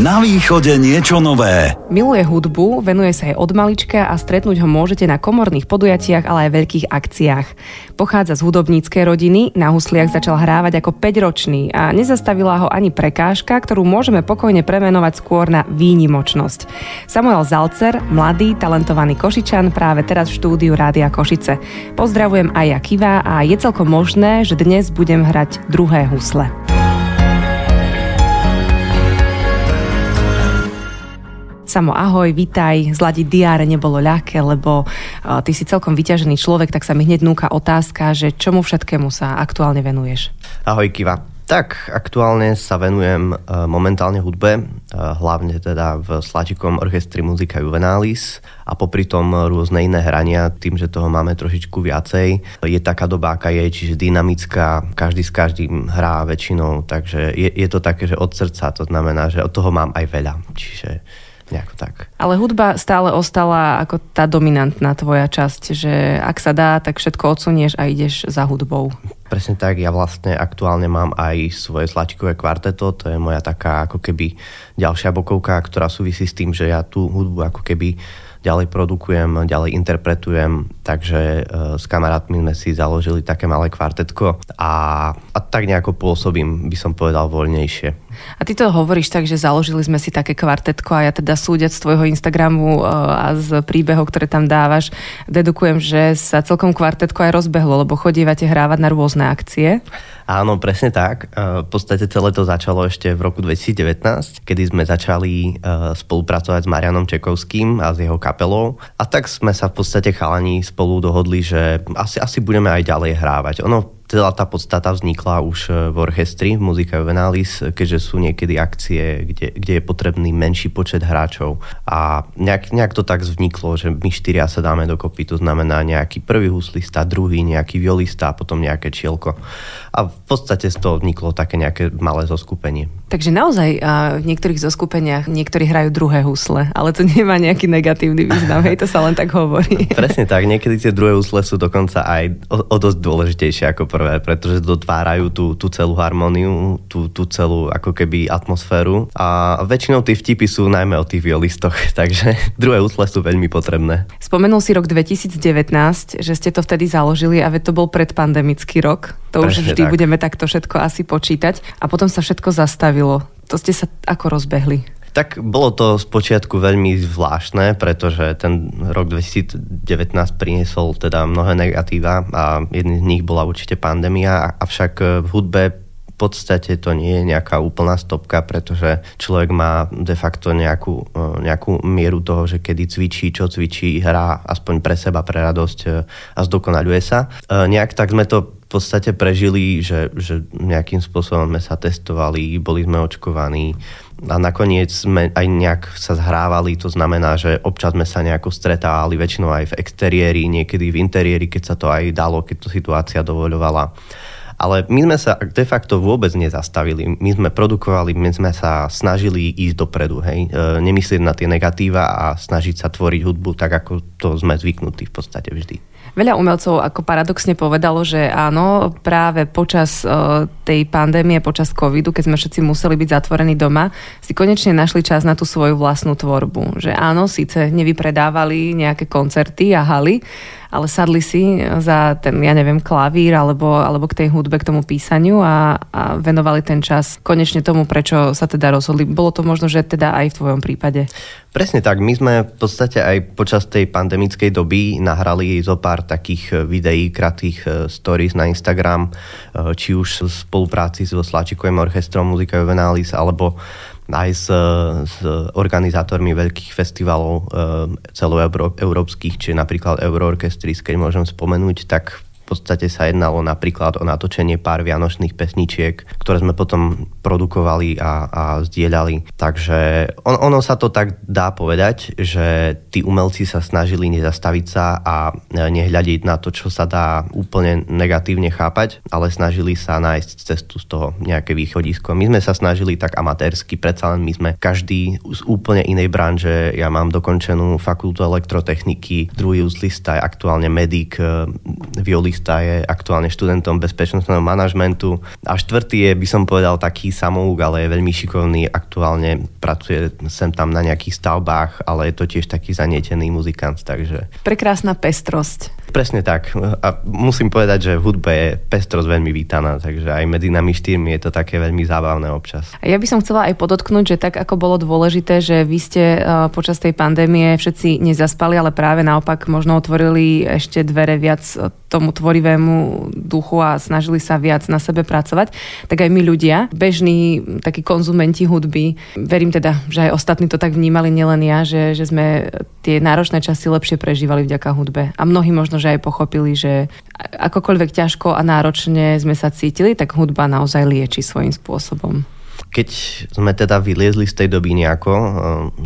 Na východe niečo nové. Miluje hudbu, venuje sa aj od malička a stretnúť ho môžete na komorných podujatiach, ale aj veľkých akciách. Pochádza z hudobníckej rodiny, na husliach začal hrávať ako 5-ročný a nezastavila ho ani prekážka, ktorú môžeme pokojne premenovať skôr na výnimočnosť. Samuel Zalcer, mladý, talentovaný Košičan, práve teraz v štúdiu Rádia Košice. Pozdravujem aj ja Kiva a je celkom možné, že dnes budem hrať druhé husle. Samo ahoj, vitaj. Zladiť diáre nebolo ľahké, lebo uh, ty si celkom vyťažený človek, tak sa mi hneď núka otázka, že čomu všetkému sa aktuálne venuješ? Ahoj Kiva. Tak, aktuálne sa venujem uh, momentálne hudbe, uh, hlavne teda v Slačikom orchestri Muzika Juvenalis a popri tom rôzne iné hrania, tým, že toho máme trošičku viacej. Je taká doba, aká je, čiže dynamická, každý s každým hrá väčšinou, takže je, je to také, že od srdca, to znamená, že od toho mám aj veľa, čiže nejako tak. Ale hudba stále ostala ako tá dominantná tvoja časť, že ak sa dá, tak všetko odsunieš a ideš za hudbou. Presne tak, ja vlastne aktuálne mám aj svoje slačikové kvarteto, to je moja taká ako keby ďalšia bokovka, ktorá súvisí s tým, že ja tú hudbu ako keby ďalej produkujem, ďalej interpretujem, takže e, s kamarátmi sme si založili také malé kvartetko a, a tak nejako pôsobím, by som povedal, voľnejšie. A ty to hovoríš tak, že založili sme si také kvartetko a ja teda súdiať z tvojho Instagramu e, a z príbehov, ktoré tam dávaš, dedukujem, že sa celkom kvartetko aj rozbehlo, lebo chodívate hrávať na rôzne akcie. Áno, presne tak. E, v podstate celé to začalo ešte v roku 2019, kedy sme začali spolupracovať s Marianom Čekovským a s jeho kapelou. A tak sme sa v podstate chalani spolu dohodli, že asi, asi budeme aj ďalej hrávať. Ono celá tá podstata vznikla už e, v orchestri, v Muzika Juvenalis, keďže sú niekedy akcie, kde, kde je potrebný menší počet hráčov. A nejak, nejak to tak vzniklo, že my štyria sa dáme dokopy, to znamená nejaký prvý huslista, druhý nejaký violista a potom nejaké čielko. A v podstate z toho vzniklo také nejaké malé zoskupenie. Takže naozaj v niektorých zoskupeniach niektorí hrajú druhé husle, ale to nemá nejaký negatívny význam, hej, to sa len tak hovorí. Presne tak, niekedy tie druhé husle sú dokonca aj o, o dosť dôležitejšie ako prvé prvé, pretože dotvárajú tú, tú celú harmóniu, tú, tú celú ako keby atmosféru a väčšinou tie vtipy sú najmä o tých violistoch, takže druhé úsle sú veľmi potrebné. Spomenul si rok 2019, že ste to vtedy založili a to bol predpandemický rok. To Prečne už vždy tak. budeme takto všetko asi počítať a potom sa všetko zastavilo. To ste sa ako rozbehli? Tak bolo to spočiatku veľmi zvláštne, pretože ten rok 2019 priniesol teda mnohé negatíva a jedný z nich bola určite pandémia, avšak v hudbe v podstate to nie je nejaká úplná stopka, pretože človek má de facto nejakú, nejakú mieru toho, že kedy cvičí, čo cvičí, hrá aspoň pre seba, pre radosť a zdokonaľuje sa. E, nejak tak sme to v podstate prežili, že, že nejakým spôsobom sme sa testovali, boli sme očkovaní, a nakoniec sme aj nejak sa zhrávali, to znamená, že občas sme sa nejako stretávali, väčšinou aj v exteriéri, niekedy v interiéri, keď sa to aj dalo, keď to situácia dovoľovala. Ale my sme sa de facto vôbec nezastavili. My sme produkovali, my sme sa snažili ísť dopredu, hej. E, nemyslieť na tie negatíva a snažiť sa tvoriť hudbu tak, ako to sme zvyknutí v podstate vždy. Veľa umelcov ako paradoxne povedalo, že áno, práve počas uh, tej pandémie, počas covidu, keď sme všetci museli byť zatvorení doma, si konečne našli čas na tú svoju vlastnú tvorbu. Že áno, síce nevypredávali nejaké koncerty a haly, ale sadli si za ten, ja neviem, klavír alebo, alebo k tej hudbe, k tomu písaniu a, a venovali ten čas konečne tomu, prečo sa teda rozhodli. Bolo to možno, že teda aj v tvojom prípade. Presne tak. My sme v podstate aj počas tej pandemickej doby nahrali zo pár takých videí, krátkých e, stories na Instagram, e, či už v spolupráci so Sláčikovým orchestrom Muzika Juvenalis, alebo aj s, s organizátormi veľkých festivalov e, celoeurópskych, či napríklad Euroorchestris, keď môžem spomenúť, tak podstate sa jednalo napríklad o natočenie pár vianočných pesničiek, ktoré sme potom produkovali a, a zdieľali. Takže on, ono sa to tak dá povedať, že tí umelci sa snažili nezastaviť sa a nehľadiť na to, čo sa dá úplne negatívne chápať, ale snažili sa nájsť cestu z toho nejaké východisko. My sme sa snažili tak amatérsky, predsa len my sme každý z úplne inej branže. Ja mám dokončenú fakultu elektrotechniky, druhý úzlista je aktuálne medic, violista gitarista je aktuálne študentom bezpečnostného manažmentu a štvrtý je, by som povedal, taký samouk, ale je veľmi šikovný, aktuálne pracuje sem tam na nejakých stavbách, ale je to tiež taký zanietený muzikant, takže... Prekrásna pestrosť. Presne tak. A musím povedať, že v hudbe je pestrosť veľmi vítaná, takže aj medzi nami štyrmi je to také veľmi zábavné občas. Ja by som chcela aj podotknúť, že tak ako bolo dôležité, že vy ste e, počas tej pandémie všetci nezaspali, ale práve naopak možno otvorili ešte dvere viac tomu tvorivému duchu a snažili sa viac na sebe pracovať, tak aj my ľudia, bežní takí konzumenti hudby, verím teda, že aj ostatní to tak vnímali, nielen ja, že, že sme tie náročné časy lepšie prežívali vďaka hudbe. A mnohí možno, že aj pochopili, že akokoľvek ťažko a náročne sme sa cítili, tak hudba naozaj lieči svojím spôsobom. Keď sme teda vyliezli z tej doby nejako uh,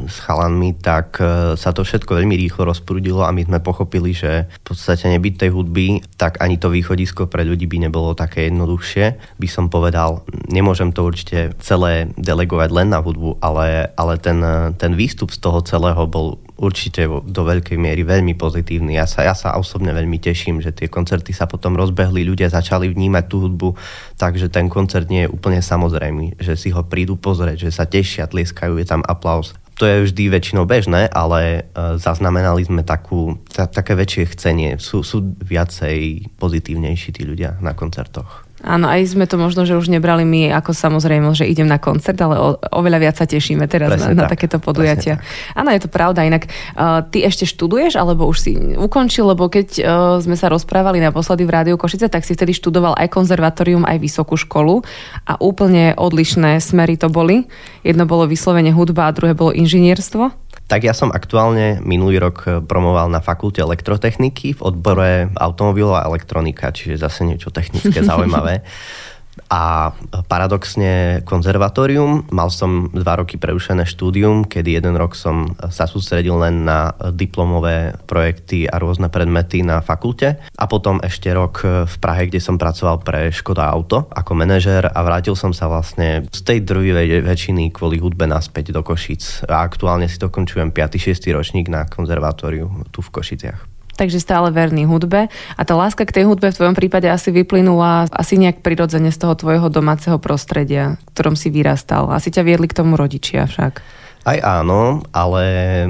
s chalanmi, tak uh, sa to všetko veľmi rýchlo rozprudilo a my sme pochopili, že v podstate nebyť tej hudby, tak ani to východisko pre ľudí by nebolo také jednoduchšie. By som povedal, nemôžem to určite celé delegovať len na hudbu, ale, ale ten, ten výstup z toho celého bol určite do veľkej miery veľmi pozitívny. Ja sa, ja sa osobne veľmi teším, že tie koncerty sa potom rozbehli, ľudia začali vnímať tú hudbu, takže ten koncert nie je úplne samozrejmý, že si ho prídu pozrieť, že sa tešia, tlieskajú, je tam aplaus. To je vždy väčšinou bežné, ale e, zaznamenali sme takú, ta, také väčšie chcenie. Sú, sú viacej pozitívnejší tí ľudia na koncertoch. Áno, aj sme to možno, že už nebrali my ako samozrejme, že idem na koncert, ale o, oveľa viac sa tešíme teraz na, na takéto podujatia. Áno, je to pravda. Inak uh, ty ešte študuješ, alebo už si ukončil, lebo keď uh, sme sa rozprávali naposledy v Rádiu Košice, tak si vtedy študoval aj konzervatórium, aj vysokú školu a úplne odlišné smery to boli. Jedno bolo vyslovene hudba a druhé bolo inžinierstvo. Tak ja som aktuálne minulý rok eh, promoval na fakulte elektrotechniky v odbore automobilová elektronika, čiže zase niečo technické zaujímavé a paradoxne konzervatórium. Mal som dva roky prerušené štúdium, kedy jeden rok som sa sústredil len na diplomové projekty a rôzne predmety na fakulte a potom ešte rok v Prahe, kde som pracoval pre Škoda Auto ako manažer a vrátil som sa vlastne z tej druhej väčšiny kvôli hudbe naspäť do Košic a aktuálne si dokončujem 5. 6. ročník na konzervatóriu tu v Košiciach takže stále verný hudbe. A tá láska k tej hudbe v tvojom prípade asi vyplynula asi nejak prirodzene z toho tvojho domáceho prostredia, v ktorom si vyrastal. Asi ťa viedli k tomu rodičia však. Aj áno, ale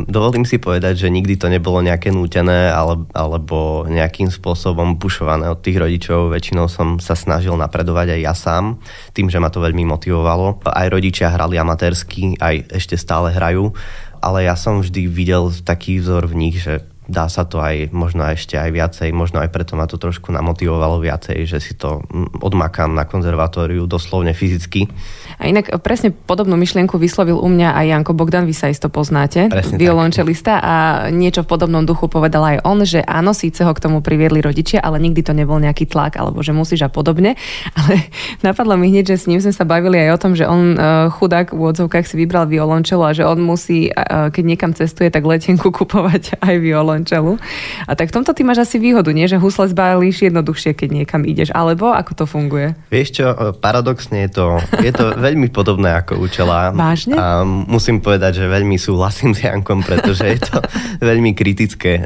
dovolím si povedať, že nikdy to nebolo nejaké nútené ale, alebo nejakým spôsobom pušované od tých rodičov. Väčšinou som sa snažil napredovať aj ja sám, tým, že ma to veľmi motivovalo. Aj rodičia hrali amatérsky, aj ešte stále hrajú, ale ja som vždy videl taký vzor v nich, že dá sa to aj možno ešte aj viacej, možno aj preto ma to trošku namotivovalo viacej, že si to odmakám na konzervatóriu doslovne fyzicky. A inak presne podobnú myšlienku vyslovil u mňa aj Janko Bogdan, vy sa isto poznáte, presne violončelista a niečo v podobnom duchu povedal aj on, že áno, síce ho k tomu priviedli rodičia, ale nikdy to nebol nejaký tlak alebo že musíš a podobne. Ale napadlo mi hneď, že s ním sme sa bavili aj o tom, že on uh, chudák v odzovkách si vybral violončelo a že on musí, uh, keď niekam cestuje, tak letenku kupovať aj violon violončelu. A tak v tomto ty máš asi výhodu, nie? Že husle zbalíš jednoduchšie, keď niekam ideš. Alebo ako to funguje? Vieš čo, paradoxne je to, je to veľmi podobné ako učela. Vážne? A musím povedať, že veľmi súhlasím s Jankom, pretože je to veľmi kritické e,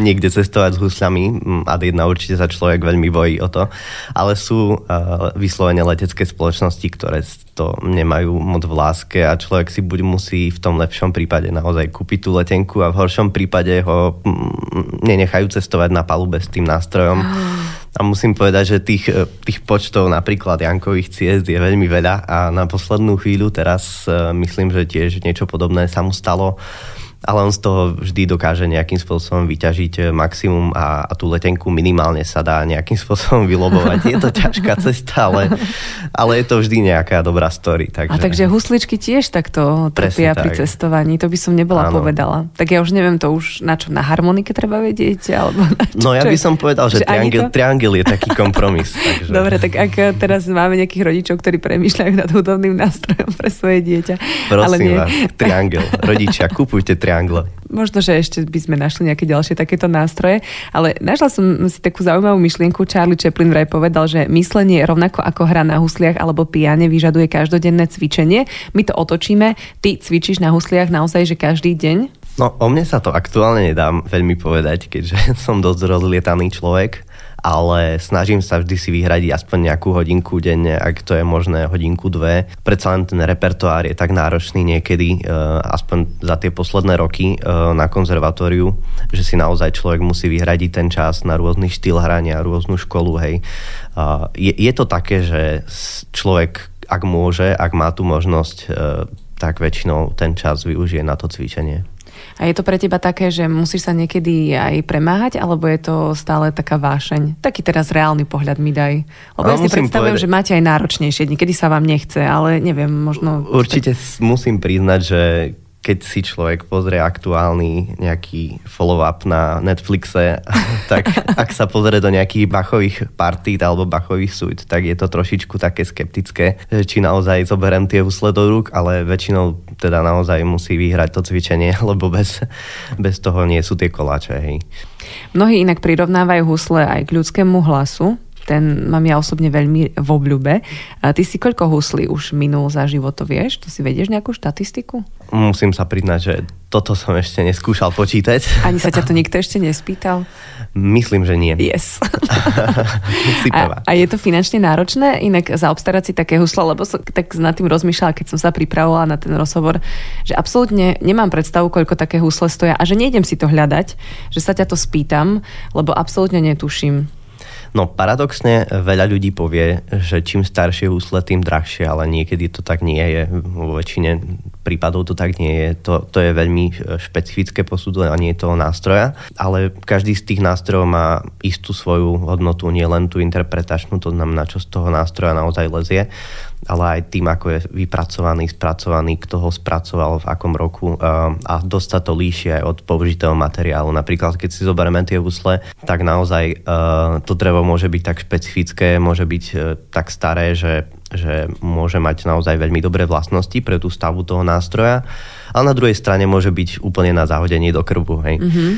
niekde cestovať s huslami. A jedna určite sa človek veľmi bojí o to. Ale sú e, vyslovene letecké spoločnosti, ktoré to nemajú moc v láske a človek si buď musí v tom lepšom prípade naozaj kúpiť tú letenku a v horšom prípade ho mm, nenechajú cestovať na palube s tým nástrojom. A musím povedať, že tých, e, tých počtov napríklad Jankových ciest je veľmi veľa. A na poslednú chvíľu teraz e, myslím, že tiež niečo podobné sa mu stalo ale on z toho vždy dokáže nejakým spôsobom vyťažiť eh, maximum a, a tú letenku minimálne sa dá nejakým spôsobom vylobovať. Je to ťažká cesta, ale, ale je to vždy nejaká dobrá story. Takže... A takže husličky tiež takto trpia pri tak. cestovaní, to by som nebola ano. povedala. Tak ja už neviem, to už na čo, na harmonike treba vedieť? Alebo na čo, no ja by som povedal, že, že triangel, to... triangel je taký kompromis. takže... Dobre, tak ak teraz máme nejakých rodičov, ktorí premýšľajú nad hudobným nástrojom pre svoje dieťa. Prosím ale nie. vás, triangel. Rodičia, kupujte triangel triangle. Možno, že ešte by sme našli nejaké ďalšie takéto nástroje, ale našla som si takú zaujímavú myšlienku. Charlie Chaplin vraj povedal, že myslenie rovnako ako hra na husliach alebo piane vyžaduje každodenné cvičenie. My to otočíme. Ty cvičíš na husliach naozaj, že každý deň? No, o mne sa to aktuálne nedám veľmi povedať, keďže som dosť rozlietaný človek ale snažím sa vždy si vyhradiť aspoň nejakú hodinku denne, ak to je možné hodinku, dve. Predsa len ten repertoár je tak náročný niekedy, aspoň za tie posledné roky na konzervatóriu, že si naozaj človek musí vyhradiť ten čas na rôzny štýl hrania, rôznu školu, hej. Je, je to také, že človek, ak môže, ak má tú možnosť, tak väčšinou ten čas využije na to cvičenie. A je to pre teba také, že musíš sa niekedy aj premáhať, alebo je to stále taká vášeň? Taký teraz reálny pohľad mi daj. Lebo no, ja si predstavujem, povedať... že máte aj náročnejšie dni, kedy sa vám nechce, ale neviem, možno... Určite musím priznať, že keď si človek pozrie aktuálny nejaký follow-up na Netflixe, tak ak sa pozrie do nejakých bachových partít alebo bachových súd, tak je to trošičku také skeptické, či naozaj zoberiem tie husle do rúk, ale väčšinou teda naozaj musí vyhrať to cvičenie, lebo bez, bez toho nie sú tie koláče. Hej. Mnohí inak prirovnávajú husle aj k ľudskému hlasu, ten mám ja osobne veľmi v obľúbe. A ty si koľko huslí už minul za život, to vieš? To si vedieš nejakú štatistiku? Musím sa priznať, že toto som ešte neskúšal počítať. Ani sa ťa to nikto ešte nespýtal? Myslím, že nie. Yes. a, a je to finančne náročné inak zaobstarať si také huslo, lebo som tak nad tým rozmýšľala, keď som sa pripravovala na ten rozhovor, že absolútne nemám predstavu, koľko také husle stoja a že nejdem si to hľadať, že sa ťa to spýtam, lebo absolútne netuším. No paradoxne veľa ľudí povie, že čím staršie husle, tým drahšie, ale niekedy to tak nie je. Vo väčšine prípadov to tak nie je. To, to je veľmi e, špecifické posudzovanie toho nástroja, ale každý z tých nástrojov má istú svoju hodnotu, nie len tú interpretačnú, to znamená, čo z toho nástroja naozaj lezie ale aj tým, ako je vypracovaný, spracovaný, kto ho spracoval, v akom roku a dosť sa to líši aj od použitého materiálu. Napríklad, keď si zoberieme tie husle, tak naozaj to drevo môže byť tak špecifické, môže byť e, tak staré, že že môže mať naozaj veľmi dobré vlastnosti pre tú stavu toho nástroja, ale na druhej strane môže byť úplne na zahodenie do krbu. Hej. Mm-hmm.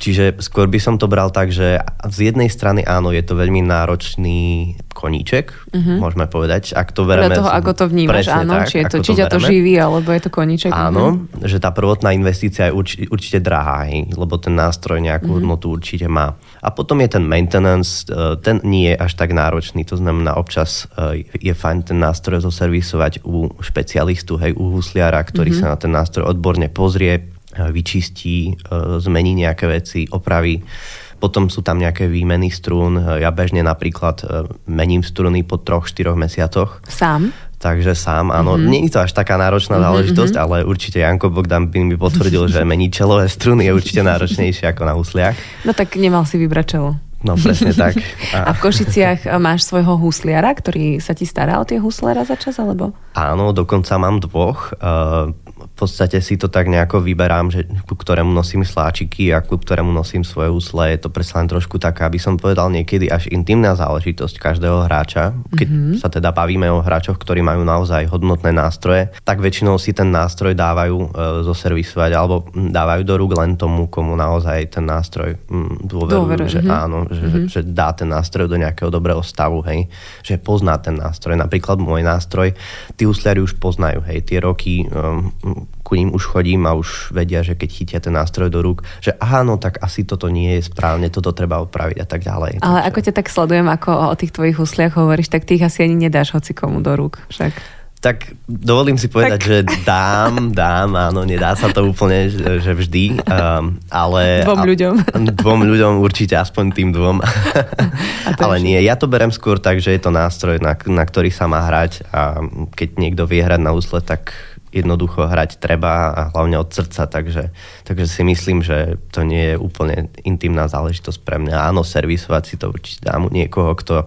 Čiže skôr by som to bral tak, že z jednej strany áno, je to veľmi náročný koníček, mm-hmm. môžeme povedať. Ak to vereme... toho, ako to vnímaš, áno, tak, či, je to, či ťa to živí, alebo je to koníček. Áno, mm-hmm. že tá prvotná investícia je určite, určite drahá, hej, lebo ten nástroj nejakú mm-hmm. hodnotu určite má. A potom je ten maintenance, e, ten nie je až tak náročný, to znamená občas e, je fajn ten nástroj zoservisovať u špecialistu, hej, u husliara, ktorý mm-hmm. sa na ten nástroj odborne pozrie, e, vyčistí, zmení nejaké veci, opraví. Potom sú tam nejaké výmeny strún. Ja bežne napríklad mením struny po troch, štyroch mesiacoch. Sám? Takže sám, áno, mm-hmm. nie je to až taká náročná mm-hmm. záležitosť, ale určite Janko Bogdan by mi potvrdil, že meniť čelové struny je určite náročnejšie ako na husliach. No tak nemal si vybrať čelo. No presne tak. A... a v Košiciach máš svojho husliara, ktorý sa ti stará o tie husliara za čas, alebo? Áno, dokonca mám dvoch. Uh, podstate si to tak nejako vyberám, že ku ktorému nosím sláčiky a ku ktorému nosím svoje úsle. Je to predsa len trošku taká, aby som povedal niekedy až intimná záležitosť každého hráča. Keď mm-hmm. sa teda bavíme o hráčoch, ktorí majú naozaj hodnotné nástroje, tak väčšinou si ten nástroj dávajú e, zoservisovať alebo dávajú do rúk len tomu, komu naozaj ten nástroj mm, dôverujú, že mm-hmm. áno, že, mm-hmm. že dá ten nástroj do nejakého dobrého stavu, hej, že pozná ten nástroj. Napríklad môj nástroj, tí úsliari už poznajú, hej, tie roky um, ku ním už chodím a už vedia, že keď chytia ten nástroj do rúk, že aha, no tak asi toto nie je správne, toto treba opraviť a tak ďalej. Ale Takže... ako ťa tak sledujem, ako o tých tvojich husliach hovoríš, tak tých asi ani nedáš hoci komu do rúk však. Tak dovolím si povedať, tak. že dám, dám, áno, nedá sa to úplne, že vždy, um, ale... Dvom ľuďom. Dvom ľuďom určite, aspoň tým dvom. ale nie, ja to berem skôr tak, že je to nástroj, na, na ktorý sa má hrať a keď niekto vie hrať na úsle, tak jednoducho hrať treba a hlavne od srdca, takže, takže si myslím, že to nie je úplne intimná záležitosť pre mňa. Áno, servisovať si to určite dám niekoho, kto,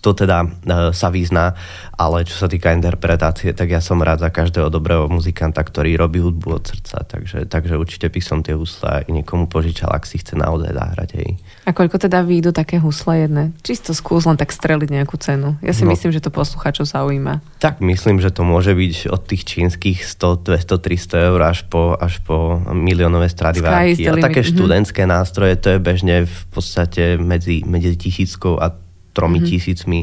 kto teda e, sa vyzná, ale čo sa týka interpretácie, tak ja som rád za každého dobrého muzikanta, ktorý robí hudbu od srdca, takže, takže určite by som tie husle aj niekomu požičal, ak si chce naozaj zahrať. Hej. A koľko teda výjdu také husle jedné? Čisto skús len tak streliť nejakú cenu. Ja si no, myslím, že to posluchačov zaujíma. Tak myslím, že to môže byť od tých čínskych 100, 200, 300 eur až po, až po miliónové Stradivariky. A také mm-hmm. študentské nástroje, to je bežne v podstate medzi, medzi tisíckou a tromi mm-hmm. tisícmi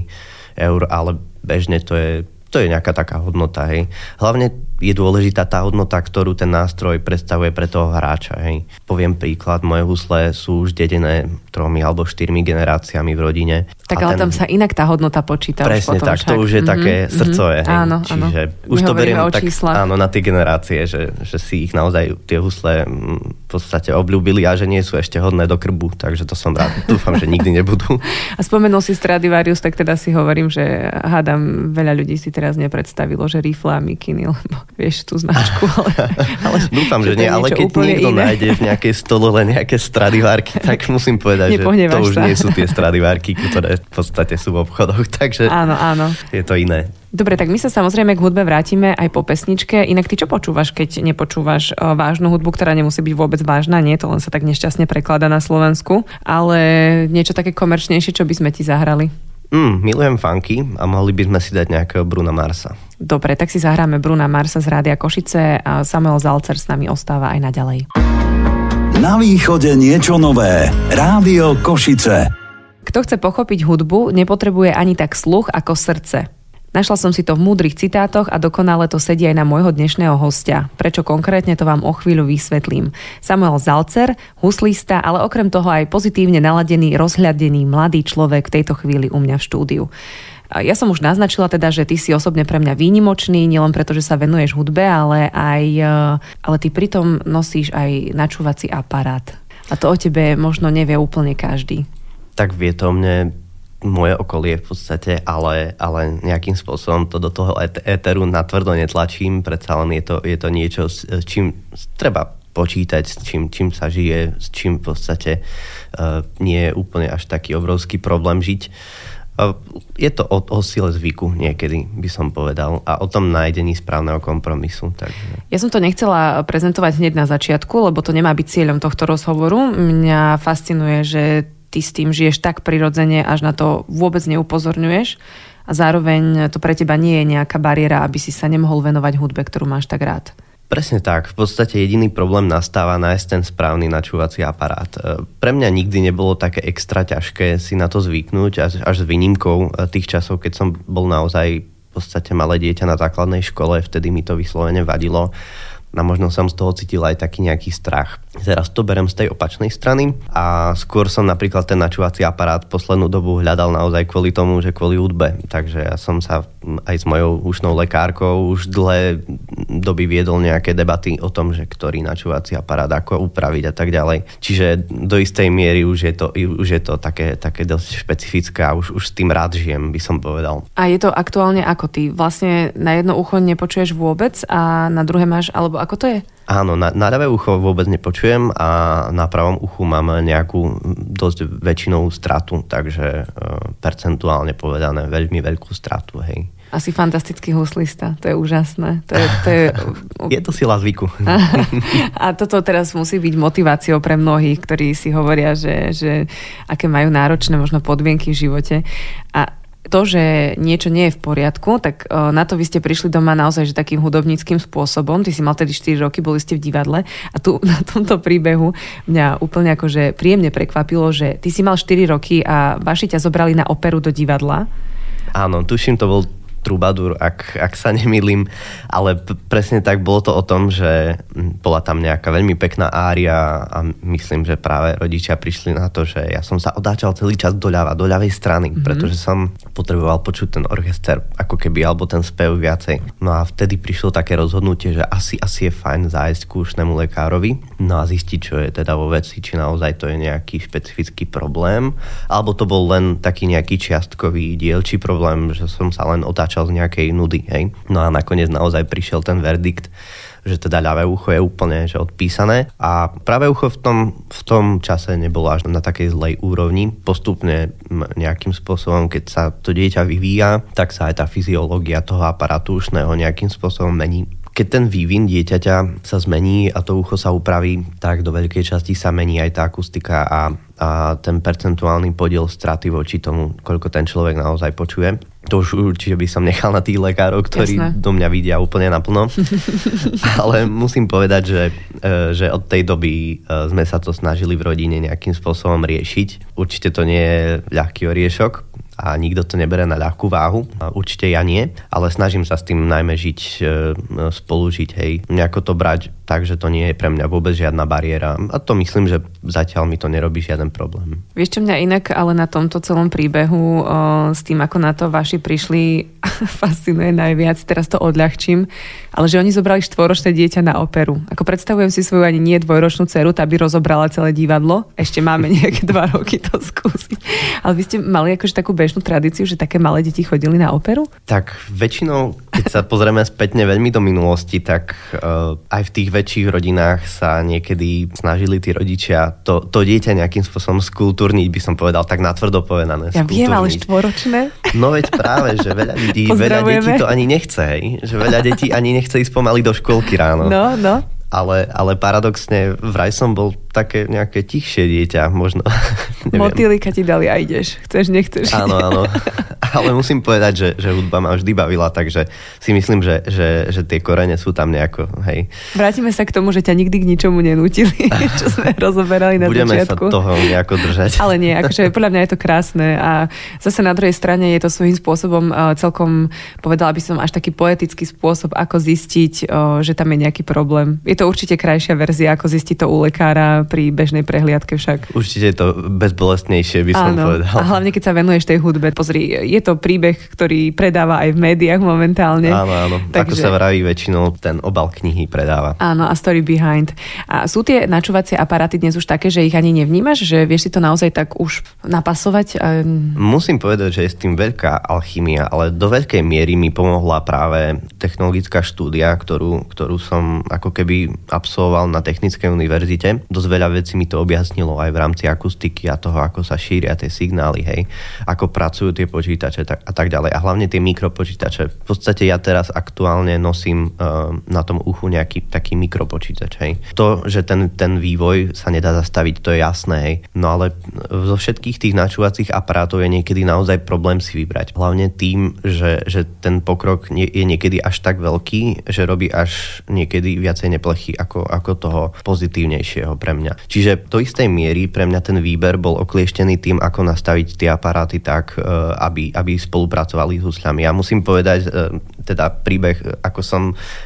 eur, ale bežne to je, to je nejaká taká hodnota. Hej. Hlavne je dôležitá tá hodnota, ktorú ten nástroj predstavuje pre toho hráča. Hej. Poviem príklad, moje husle sú už dedené tromi alebo štyrmi generáciami v rodine. Tak ale ten... tam sa inak tá hodnota počíta. Presne už potom tak, však. to už je mm-hmm, také mm-hmm, srdcové. Hej. Áno, Čiže áno. už My to beriem tak áno, na tie generácie, že, že si ich naozaj tie husle mm, v podstate obľúbili a že nie sú ešte hodné do krbu, takže to som rád. Dúfam, že nikdy nebudú. A spomenul si Stradivarius, tak teda si hovorím, že hádam, veľa ľudí si teraz nepredstavilo, že rifle a mikiny, lebo vieš tú značku. Ale, ale Dúfam, že, že nie, ale keď niekto iné. nájde v nejakej stolole nejaké stradivárky, tak musím povedať, že to už sa. nie sú tie stradivárky, ktoré v podstate sú v obchodoch, takže áno, áno. je to iné. Dobre, tak my sa samozrejme k hudbe vrátime aj po pesničke. Inak ty čo počúvaš, keď nepočúvaš uh, vážnu hudbu, ktorá nemusí byť vôbec vážna? Nie, to len sa tak nešťastne preklada na Slovensku, ale niečo také komerčnejšie, čo by sme ti zahrali? Mm, milujem funky a mohli by sme si dať nejakého Bruna Marsa. Dobre, tak si zahráme Bruna Marsa z Rádia Košice a Samuel Zalcer s nami ostáva aj naďalej. Na východe niečo nové. Rádio Košice. Kto chce pochopiť hudbu, nepotrebuje ani tak sluch ako srdce. Našla som si to v múdrych citátoch a dokonale to sedí aj na môjho dnešného hostia. Prečo konkrétne to vám o chvíľu vysvetlím. Samuel Zalcer, huslista, ale okrem toho aj pozitívne naladený, rozhľadený mladý človek v tejto chvíli u mňa v štúdiu. Ja som už naznačila teda, že ty si osobne pre mňa výnimočný, nielen preto, že sa venuješ hudbe, ale aj, e, ale ty pritom nosíš aj načúvací aparát. A to o tebe možno nevie úplne každý. Tak vie to mne moje okolie v podstate, ale, ale nejakým spôsobom to do toho éteru natvrdo netlačím, predsa len je to, je to niečo, s čím treba počítať, s čím, čím sa žije, s čím v podstate uh, nie je úplne až taký obrovský problém žiť. Uh, je to o, o sile zvyku niekedy, by som povedal, a o tom nájdení správneho kompromisu. Takže. Ja som to nechcela prezentovať hneď na začiatku, lebo to nemá byť cieľom tohto rozhovoru. Mňa fascinuje, že ty s tým žiješ tak prirodzene, až na to vôbec neupozorňuješ a zároveň to pre teba nie je nejaká bariéra, aby si sa nemohol venovať hudbe, ktorú máš tak rád. Presne tak. V podstate jediný problém nastáva nájsť ten správny načúvací aparát. E, pre mňa nikdy nebolo také extra ťažké si na to zvyknúť, až, až s výnimkou e, tých časov, keď som bol naozaj v podstate malé dieťa na základnej škole, vtedy mi to vyslovene vadilo a možno som z toho cítil aj taký nejaký strach. Teraz to berem z tej opačnej strany a skôr som napríklad ten načúvací aparát poslednú dobu hľadal naozaj kvôli tomu, že kvôli hudbe. Takže ja som sa aj s mojou ušnou lekárkou už dlhé doby viedol nejaké debaty o tom, že ktorý načúvací aparát ako upraviť a tak ďalej. Čiže do istej miery už je to, už je to také, také dosť špecifické a už, už s tým rád žijem, by som povedal. A je to aktuálne ako ty? Vlastne na jedno ucho nepočuješ vôbec a na druhé máš, alebo ako to je? Áno, na, na ľavé ucho vôbec nepočujem a na pravom uchu mám nejakú dosť väčšinou stratu, takže e, percentuálne povedané veľmi veľkú stratu, hej. Asi fantastický huslista, to je úžasné. To je, to je... je to sila zvyku. A toto teraz musí byť motiváciou pre mnohých, ktorí si hovoria, že, že aké majú náročné možno podmienky v živote. A to, že niečo nie je v poriadku, tak uh, na to vy ste prišli doma naozaj že takým hudobníckým spôsobom. Ty si mal tedy 4 roky, boli ste v divadle a tu na tomto príbehu mňa úplne akože príjemne prekvapilo, že ty si mal 4 roky a vaši ťa zobrali na operu do divadla. Áno, tuším, to bol Trubadur, ak, ak sa nemýlim, ale p- presne tak bolo to o tom, že bola tam nejaká veľmi pekná ária a myslím, že práve rodičia prišli na to, že ja som sa odáčal celý čas doľava, do ľavej strany, mm-hmm. pretože som potreboval počuť ten orchester ako keby, alebo ten spev viacej. No a vtedy prišlo také rozhodnutie, že asi, asi je fajn zájsť k ušnému lekárovi, no a zistiť, čo je teda vo veci, či naozaj to je nejaký špecifický problém, alebo to bol len taký nejaký čiastkový dielčí problém, že som sa len otáčal z nejakej nudy. Hej? No a nakoniec naozaj prišiel ten verdikt, že teda ľavé ucho je úplne že odpísané a pravé ucho v tom, v tom čase nebolo až na takej zlej úrovni. Postupne nejakým spôsobom, keď sa to dieťa vyvíja, tak sa aj tá fyziológia toho aparátu ušného nejakým spôsobom mení. Keď ten vývin dieťaťa sa zmení a to ucho sa upraví, tak do veľkej časti sa mení aj tá akustika a, a ten percentuálny podiel straty voči tomu, koľko ten človek naozaj počuje. To už určite by som nechal na tých lekárov, ktorí Jasné. do mňa vidia úplne naplno. Ale musím povedať, že, e, že od tej doby e, sme sa to snažili v rodine nejakým spôsobom riešiť. Určite to nie je ľahký oriešok, a nikto to nebere na ľahkú váhu. Určite ja nie, ale snažím sa s tým najmä žiť, e, spolužiť, hej. Nejako to brať tak, že to nie je pre mňa vôbec žiadna bariéra. A to myslím, že zatiaľ mi to nerobí žiaden problém. Vieš čo mňa inak ale na tomto celom príbehu o, s tým, ako na to vaši prišli, fascinuje najviac, teraz to odľahčím, ale že oni zobrali štvoročné dieťa na operu. Ako predstavujem si svoju ani nie dvojročnú dceru, tá by rozobrala celé divadlo. Ešte máme nejaké dva roky to skúsiť. Ale vy ste mali akože takú bežnú tradíciu, že také malé deti chodili na operu? Tak väčšinou, keď sa pozrieme spätne veľmi do minulosti, tak uh, aj v tých väčších rodinách sa niekedy snažili tí rodičia to, to dieťa nejakým spôsobom skultúrniť, by som povedal, tak natvrdo povedané. Ja viem, ale štvoročné. No veď práve, že veľa ľudí, veľa detí to ani nechce, hej? že veľa detí ani nechce ísť pomaly do školky ráno. No, no. Ale, ale paradoxne vraj som bol také nejaké tichšie dieťa, možno. Motýlika ti dali a ideš. Chceš, nechceš. Áno, áno. Ale musím povedať, že, že hudba ma vždy bavila, takže si myslím, že, že, že tie korene sú tam nejako, hej. Vrátime sa k tomu, že ťa nikdy k ničomu nenútili, čo sme rozoberali na Budeme začiatku. sa toho nejako držať. Ale nie, akože podľa mňa je to krásne a zase na druhej strane je to svojím spôsobom celkom, povedala by som, až taký poetický spôsob, ako zistiť, že tam je nejaký problém. Je to určite krajšia verzia, ako zistiť to u lekára pri bežnej prehliadke však. Určite je to bezbolestnejšie, by som Áno. povedal. A hlavne, keď sa venuješ tej hudbe. Pozri, je to príbeh, ktorý predáva aj v médiách momentálne. Áno, áno. Takže... Ako sa vraví, väčšinou ten obal knihy predáva. Áno, a story behind. A sú tie načúvacie aparáty dnes už také, že ich ani nevnímaš? Že vieš si to naozaj tak už napasovať? Musím povedať, že je s tým veľká alchymia, ale do veľkej miery mi pomohla práve technologická štúdia, ktorú, ktorú som ako keby absolvoval na Technickej univerzite. Dosť veľa vecí mi to objasnilo aj v rámci akustiky a toho, ako sa šíria tie signály, hej, ako pracujú tie počítače tak, a tak ďalej. A hlavne tie mikropočítače. V podstate ja teraz aktuálne nosím uh, na tom uchu nejaký taký mikropočítač, hej. To, že ten, ten vývoj sa nedá zastaviť, to je jasné, hej. No ale zo všetkých tých načúvacích aparátov je niekedy naozaj problém si vybrať. Hlavne tým, že, že ten pokrok je niekedy až tak veľký, že robí až niekedy viacej neplechy ako, ako toho pozitívnejšieho pre mňa. Čiže do istej miery pre mňa ten výber bol oklieštený tým, ako nastaviť tie aparáty tak, e, aby, aby spolupracovali s husľami. Ja musím povedať, e, teda príbeh, ako som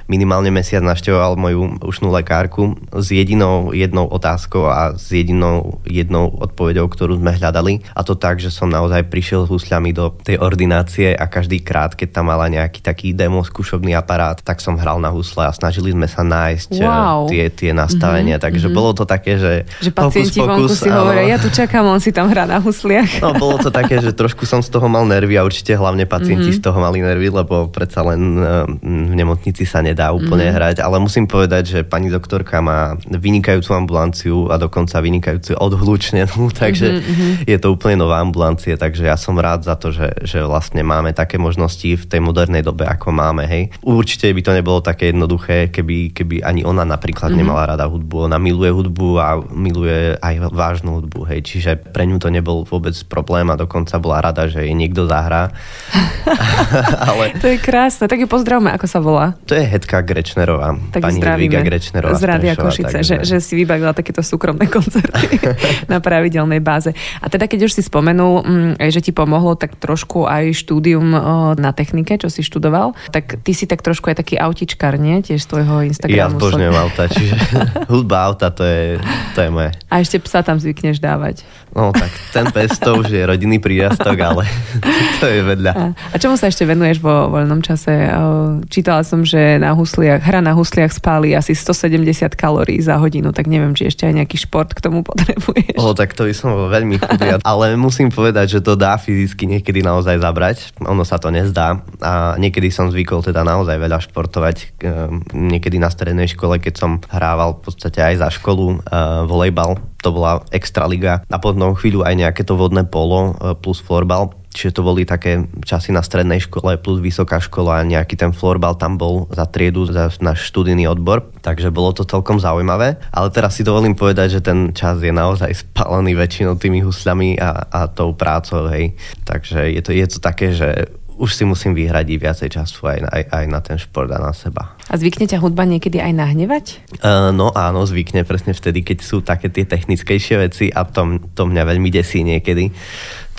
minimálne mesiac naštevoval moju ušnú lekárku s jedinou jednou otázkou a s jedinou jednou odpovedou, ktorú sme hľadali. A to tak, že som naozaj prišiel s husľami do tej ordinácie a každý krát, keď tam mala nejaký taký demo skúšobný aparát, tak som hral na husle a snažili sme sa nájsť e, wow. tie, tie nastavenia. Mm-hmm, Takže mm-hmm. bolo to také, že... Že pacienti pokus, vonku si hovoria, ja tu čakám, on si tam hrá na husliach. No, bolo to také, že trošku som z toho mal nervy a určite hlavne pacienti mm-hmm. z toho mali nervy, lebo predsa len e, v nemocnici sa nedá úplne mm-hmm. hrať. Ale musím povedať, že pani doktorka má vynikajúcu ambulanciu a dokonca vynikajúcu odhlučnenú, takže mm-hmm. je to úplne nová ambulancia, takže ja som rád za to, že, že vlastne máme také možnosti v tej modernej dobe, ako máme. Hej. Určite by to nebolo také jednoduché, keby, keby ani ona napríklad mm-hmm. nemala rada hudbu. Ona miluje hudbu a miluje aj vážnu hudbu. Hej. Čiže pre ňu to nebol vôbec problém a dokonca bola rada, že jej niekto zahrá. Ale... To je krásne. Tak ju pozdravme, ako sa volá. To je Hedka Grečnerová. Tak pani Hedviga Grečnerová. Z Rádia Košice, že, že si vybavila takéto súkromné koncerty na pravidelnej báze. A teda, keď už si spomenul, mm, že ti pomohlo tak trošku aj štúdium na technike, čo si študoval, tak ty si tak trošku aj taký autičkar, nie? Tiež z tvojho Instagramu. Ja zbožňujem auta, čiže hudba auta, to je, to je moje. A ešte psa tam zvykneš dávať. No tak ten pes to už je rodinný príjastok, ale to je vedľa. A, a čomu sa ešte venuješ vo voľnom čase? Čítala som, že na husliach, hra na husliach spáli asi 170 kalórií za hodinu, tak neviem, či ešte aj nejaký šport k tomu potrebuješ. O, tak to by som bol veľmi chudý, ale musím povedať, že to dá fyzicky niekedy naozaj zabrať. Ono sa to nezdá a niekedy som zvykol teda naozaj veľa športovať. Ehm, niekedy na strednej škole, keď som hrával v podstate aj za školu uh, volejbal, to bola extra liga a potom chvíľu aj nejaké to vodné polo uh, plus florbal Čiže to boli také časy na strednej škole plus vysoká škola a nejaký ten florbal tam bol za triedu, za náš študijný odbor. Takže bolo to celkom zaujímavé. Ale teraz si dovolím povedať, že ten čas je naozaj spálený väčšinou tými husľami a, a tou prácou. Hej. Takže je to, je to také, že už si musím vyhradiť viacej času aj, aj, aj na ten šport a na seba. A zvykne ťa hudba niekedy aj nahnevať? Uh, no áno, zvykne presne vtedy, keď sú také tie technickejšie veci a to, to mňa veľmi desí niekedy.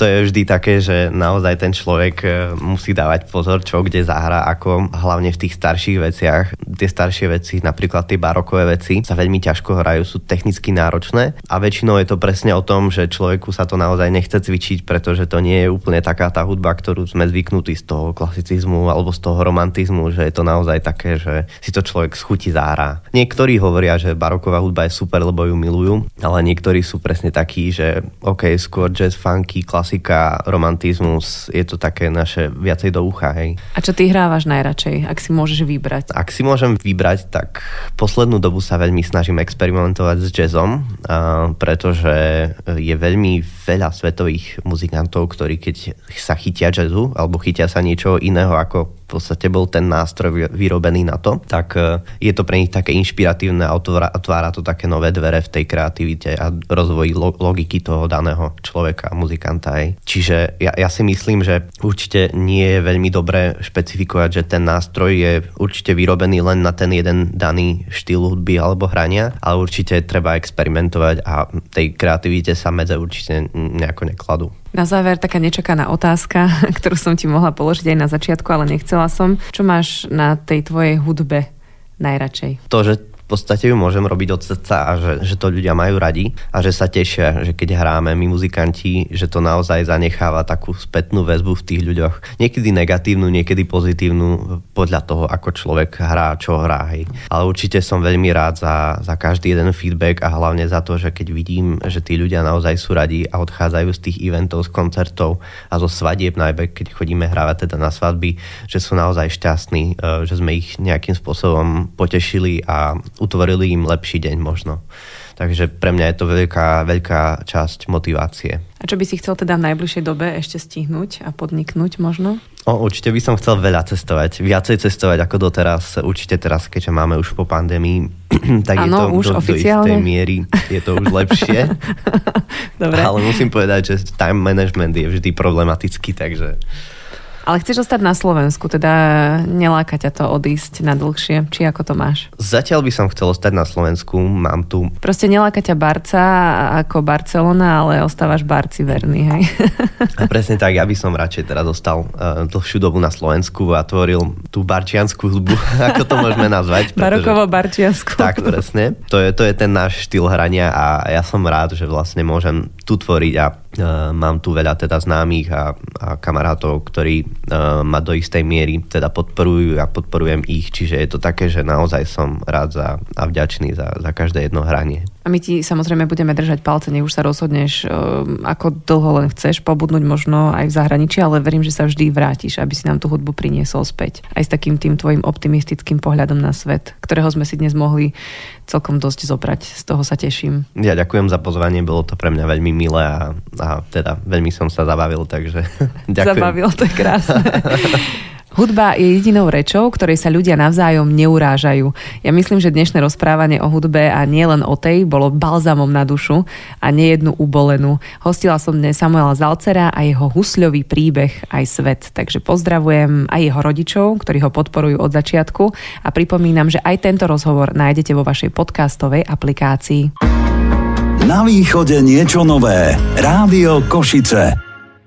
To je vždy také, že naozaj ten človek e, musí dávať pozor, čo kde zahrá, ako hlavne v tých starších veciach. Tie staršie veci, napríklad tie barokové veci, sa veľmi ťažko hrajú, sú technicky náročné a väčšinou je to presne o tom, že človeku sa to naozaj nechce cvičiť, pretože to nie je úplne taká tá hudba, ktorú sme zvyknutí z toho klasicizmu alebo z toho romantizmu, že je to naozaj také, že si to človek schutí zahrá. Niektorí hovoria, že baroková hudba je super, lebo ju milujú, ale niektorí sú presne takí, že OK, skôr jazz, funky, klasika, romantizmus, je to také naše viacej do ucha, hej. A čo ty hrávaš najradšej, ak si môžeš vybrať? Ak si môžem vybrať, tak poslednú dobu sa veľmi snažím experimentovať s jazzom, pretože je veľmi veľa svetových muzikantov, ktorí keď sa chytia jazzu alebo chytia sa niečo iného ako podstate bol ten nástroj vyrobený na to, tak e, je to pre nich také inšpiratívne a otvára, otvára to také nové dvere v tej kreativite a rozvoji logiky toho daného človeka, muzikanta. Aj. Čiže ja, ja si myslím, že určite nie je veľmi dobré špecifikovať, že ten nástroj je určite vyrobený len na ten jeden daný štýl hudby alebo hrania, ale určite treba experimentovať a tej kreativite sa medze určite nejako nekladú. Na záver taká nečakaná otázka, ktorú som ti mohla položiť aj na začiatku, ale nechcela som. Čo máš na tej tvojej hudbe najradšej? To, že podstate ju môžem robiť od srdca a že, že to ľudia majú radi a že sa tešia, že keď hráme my muzikanti, že to naozaj zanecháva takú spätnú väzbu v tých ľuďoch. Niekedy negatívnu, niekedy pozitívnu podľa toho, ako človek hrá, čo hrá. Hej. Ale určite som veľmi rád za, za každý jeden feedback a hlavne za to, že keď vidím, že tí ľudia naozaj sú radi a odchádzajú z tých eventov, z koncertov a zo svadieb najmä, keď chodíme hrávať teda na svadby, že sú naozaj šťastní, e, že sme ich nejakým spôsobom potešili a utvorili im lepší deň možno. Takže pre mňa je to veľká, veľká časť motivácie. A čo by si chcel teda v najbližšej dobe ešte stihnúť a podniknúť možno? O, určite by som chcel veľa cestovať, viacej cestovať ako doteraz. Určite teraz, keďže máme už po pandémii, tak ano, je to už do, oficiálne. do istej miery je to už lepšie. Dobre. Ale musím povedať, že time management je vždy problematický, takže ale chceš ostať na Slovensku, teda neláka ťa to odísť na dlhšie, či ako to máš? Zatiaľ by som chcel ostať na Slovensku, mám tu... Proste neláka ťa Barca ako Barcelona, ale ostávaš Barci verný, hej? A presne tak, ja by som radšej teraz zostal uh, dlhšiu dobu na Slovensku a tvoril tú barčianskú hudbu, ako to môžeme nazvať. Barokovo-barčiansku. Tak, presne. To je, to je ten náš štýl hrania a ja som rád, že vlastne môžem tu tvoriť a mám tu veľa teda známych a, a kamarátov, ktorí uh, ma do istej miery teda podporujú a podporujem ich, čiže je to také, že naozaj som rád za, a vďačný za, za každé jedno hranie. A my ti samozrejme budeme držať palce, nech už sa rozhodneš, ehm, ako dlho len chceš pobudnúť možno aj v zahraničí, ale verím, že sa vždy vrátiš, aby si nám tú hudbu priniesol späť. Aj s takým tým tvojim optimistickým pohľadom na svet, ktorého sme si dnes mohli celkom dosť zobrať. Z toho sa teším. Ja ďakujem za pozvanie, bolo to pre mňa veľmi milé a, a teda veľmi som sa zabavil, takže ďakujem. Zabavil, to je krásne. Hudba je jedinou rečou, ktorej sa ľudia navzájom neurážajú. Ja myslím, že dnešné rozprávanie o hudbe a nie len o tej bolo balzamom na dušu a nie jednu ubolenú. Hostila som dnes Samuela Zalcera a jeho husľový príbeh aj svet. Takže pozdravujem aj jeho rodičov, ktorí ho podporujú od začiatku a pripomínam, že aj tento rozhovor nájdete vo vašej podcastovej aplikácii. Na východe niečo nové. Rádio Košice.